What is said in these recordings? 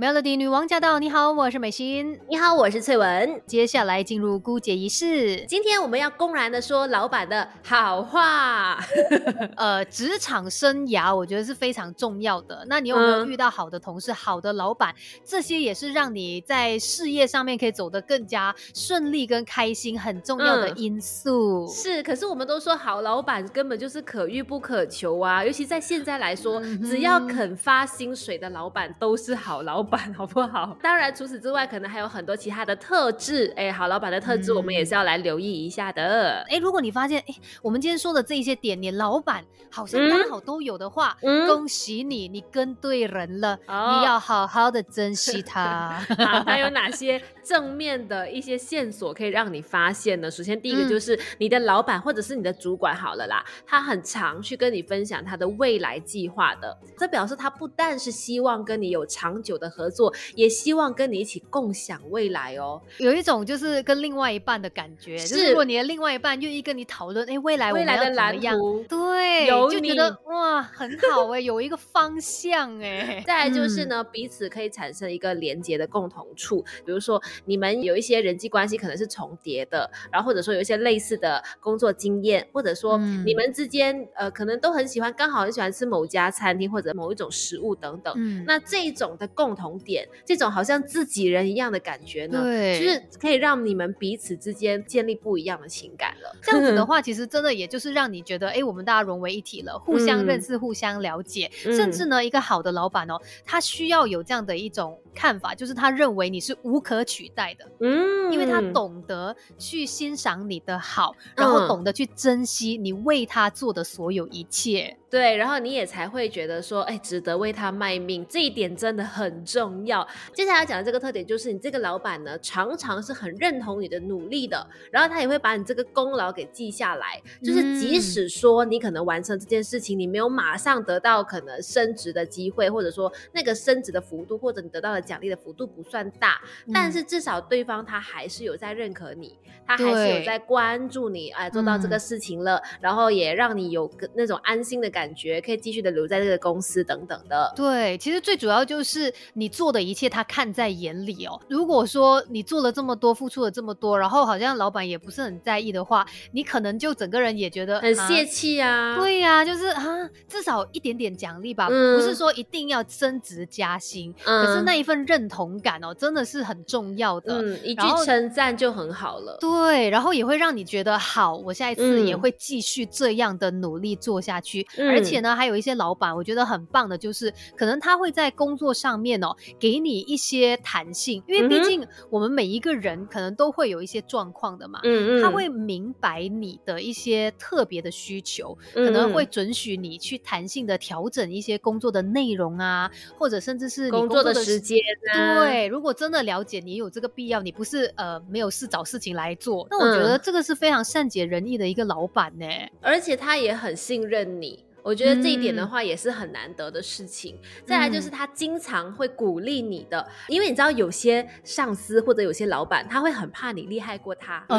Melody 女王驾到！你好，我是美心。你好，我是翠文。接下来进入姑姐仪式。今天我们要公然的说老板的好话。呃，职场生涯我觉得是非常重要的。那你有没有遇到好的同事、好的老板？这些也是让你在事业上面可以走得更加顺利跟开心很重要的因素。是，可是我们都说好老板根本就是可遇不可求啊！尤其在现在来说，只要肯发薪水的老板都是好老。板好不好？当然，除此之外，可能还有很多其他的特质。哎，好老板的特质，我们也是要来留意一下的。哎，如果你发现，哎，我们今天说的这一些点，你老板好像刚好都有的话，恭喜你，你跟对人了。你要好好的珍惜他。还有哪些正面的一些线索可以让你发现呢？首先，第一个就是你的老板或者是你的主管，好了啦，他很常去跟你分享他的未来计划的。这表示他不但是希望跟你有长久的。合作也希望跟你一起共享未来哦，有一种就是跟另外一半的感觉。是，如果你的另外一半愿意跟你讨论，哎，未来未来的蓝图，对，就觉得哇，很好哎，有一个方向哎。再来就是呢，彼此可以产生一个连接的共同处，比如说你们有一些人际关系可能是重叠的，然后或者说有一些类似的工作经验，或者说你们之间呃可能都很喜欢，刚好很喜欢吃某家餐厅或者某一种食物等等。嗯，那这一种的共同。点这种好像自己人一样的感觉呢，对，就是可以让你们彼此之间建立不一样的情感了。这样子的 话，其实真的也就是让你觉得，哎，我们大家融为一体了，互相认识、互相了解，甚至呢，一个好的老板哦，他需要有这样的一种看法，就是他认为你是无可取代的，嗯，因为他懂得去欣赏你的好，然后懂得去珍惜你为他做的所有一切。对，然后你也才会觉得说，哎，值得为他卖命，这一点真的很重要。接下来要讲的这个特点就是，你这个老板呢，常常是很认同你的努力的，然后他也会把你这个功劳给记下来。就是即使说你可能完成这件事情，你没有马上得到可能升职的机会，或者说那个升职的幅度，或者你得到的奖励的幅度不算大，但是至少对方他还是有在认可你，他还是有在关注你，哎，做到这个事情了，然后也让你有个那种安心的感。感觉可以继续的留在这个公司等等的。对，其实最主要就是你做的一切，他看在眼里哦。如果说你做了这么多，付出了这么多，然后好像老板也不是很在意的话，你可能就整个人也觉得很泄气啊。对呀，就是啊，至少一点点奖励吧，不是说一定要升职加薪，可是那一份认同感哦，真的是很重要的。嗯，一句称赞就很好了。对，然后也会让你觉得好，我下一次也会继续这样的努力做下去。而且呢，还有一些老板，我觉得很棒的，就是可能他会在工作上面哦，给你一些弹性，因为毕竟我们每一个人可能都会有一些状况的嘛，嗯嗯，他会明白你的一些特别的需求，可能会准许你去弹性的调整一些工作的内容啊，或者甚至是工作的时间。对，如果真的了解你有这个必要，你不是呃没有事找事情来做，那我觉得这个是非常善解人意的一个老板呢，而且他也很信任你。我觉得这一点的话也是很难得的事情。再来就是他经常会鼓励你的，因为你知道有些上司或者有些老板他会很怕你厉害过他。哦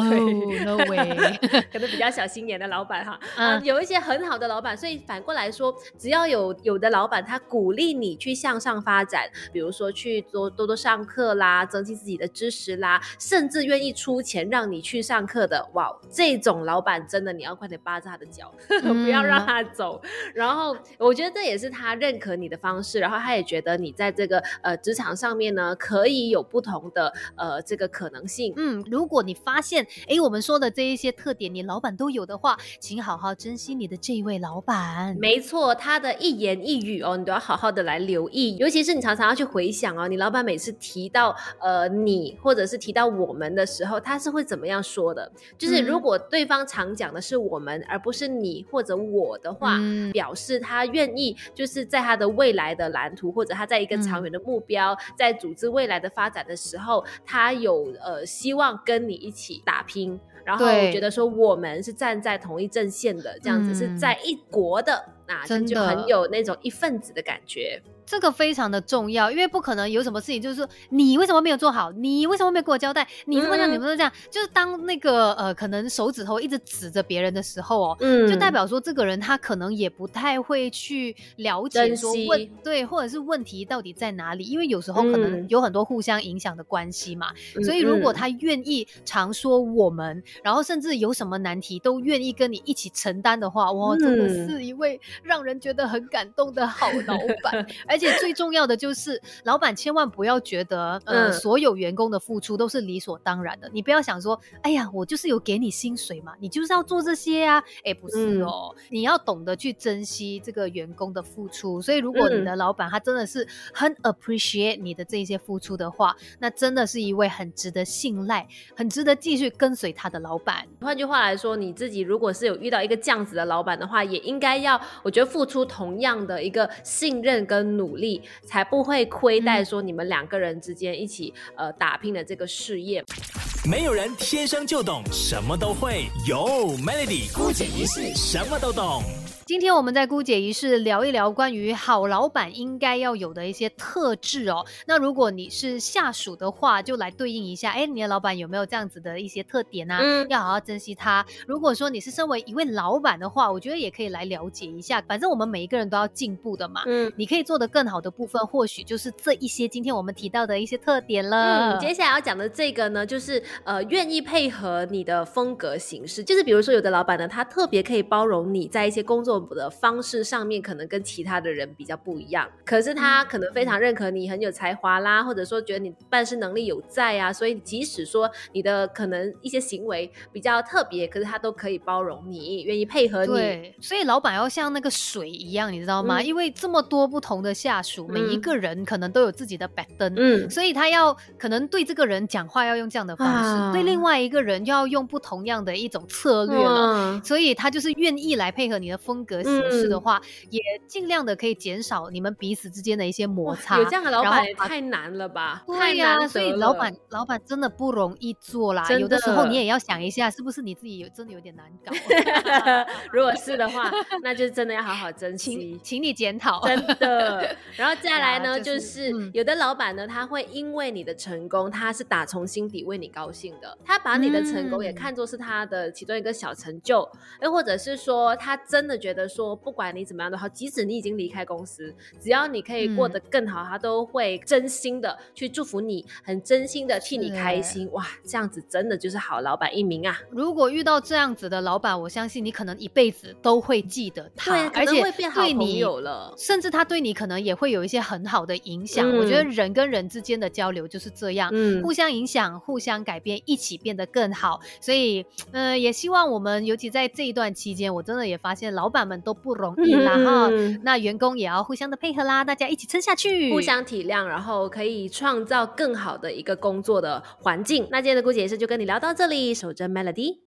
，no way，可能比较小心眼的老板哈。嗯，有一些很好的老板，所以反过来说，只要有有的老板他鼓励你去向上发展，比如说去多多多上课啦，增进自己的知识啦，甚至愿意出钱让你去上课的，哇，这种老板真的你要快点扒着他的脚，不要让他走。然后我觉得这也是他认可你的方式，然后他也觉得你在这个呃职场上面呢，可以有不同的呃这个可能性。嗯，如果你发现哎我们说的这一些特点，你老板都有的话，请好好珍惜你的这一位老板。没错，他的一言一语哦，你都要好好的来留意，尤其是你常常要去回想哦，你老板每次提到呃你或者是提到我们的时候，他是会怎么样说的？就是如果对方常讲的是我们，而不是你或者我的话。表示他愿意，就是在他的未来的蓝图，或者他在一个长远的目标，在组织未来的发展的时候，他有呃希望跟你一起打拼。然后觉得说我们是站在同一阵线的，这样子是在一国的，那真就很有那种一份子的感觉。这个非常的重要，因为不可能有什么事情就是说你为什么没有做好，你为什么没有给我交代，你这么这样，你们都这样，就是当那个呃可能手指头一直指着别人的时候哦，嗯，就代表说这个人他可能也不太会去了解说问对，或者是问题到底在哪里，因为有时候可能有很多互相影响的关系嘛，所以如果他愿意常说我们，然后甚至有什么难题都愿意跟你一起承担的话，哇，真的是一位让人觉得很感动的好老板，而。而且最重要的就是，老板千万不要觉得，呃，所有员工的付出都是理所当然的。你不要想说，哎呀，我就是有给你薪水嘛，你就是要做这些啊。哎，不是哦，你要懂得去珍惜这个员工的付出。所以，如果你的老板他真的是很 appreciate 你的这些付出的话，那真的是一位很值得信赖、很值得继续跟随他的老板。换句话来说，你自己如果是有遇到一个这样子的老板的话，也应该要，我觉得付出同样的一个信任跟努。努力才不会亏待说你们两个人之间一起呃打拼的这个事业。没有人天生就懂什么都会，有 Melody 姑姐一世什么都懂。今天我们在姑姐仪式聊一聊关于好老板应该要有的一些特质哦。那如果你是下属的话，就来对应一下，哎，你的老板有没有这样子的一些特点呢？嗯，要好好珍惜他。如果说你是身为一位老板的话，我觉得也可以来了解一下。反正我们每一个人都要进步的嘛。嗯，你可以做得更好的部分，或许就是这一些今天我们提到的一些特点了。嗯，接下来要讲的这个呢，就是呃，愿意配合你的风格形式，就是比如说有的老板呢，他特别可以包容你在一些工作。的方式上面可能跟其他的人比较不一样，可是他可能非常认可你很有才华啦，或者说觉得你办事能力有在啊，所以即使说你的可能一些行为比较特别，可是他都可以包容你，愿意配合你。对，所以老板要像那个水一样，你知道吗？因为这么多不同的下属，每一个人可能都有自己的板凳，嗯，所以他要可能对这个人讲话要用这样的方式，对另外一个人要用不同样的一种策略了，所以他就是愿意来配合你的风。格形式的话，也尽量的可以减少你们彼此之间的一些摩擦。有这样的老板也太难了吧？对呀，所以老板老板真的不容易做啦。有的时候你也要想一下，是不是你自己有真的有点难搞？如果是的话，那就真的要好好珍惜，请你检讨。真的。然后再来呢，就是有的老板呢，他会因为你的成功，他是打从心底为你高兴的，他把你的成功也看作是他的其中一个小成就，又或者是说他真的觉得。说不管你怎么样都好，即使你已经离开公司，只要你可以过得更好，他都会真心的去祝福你，很真心的替你开心。哇，这样子真的就是好老板一名啊！如果遇到这样子的老板，我相信你可能一辈子都会记得他，而且会变好朋友了。甚至他对你可能也会有一些很好的影响。我觉得人跟人之间的交流就是这样，嗯，互相影响，互相改变，一起变得更好。所以，嗯，也希望我们，尤其在这一段期间，我真的也发现老板。们都不容易啦哈，那员工也要互相的配合啦，大家一起撑下去，互相体谅，然后可以创造更好的一个工作的环境。那今天的姑姐也是就跟你聊到这里，守着 Melody。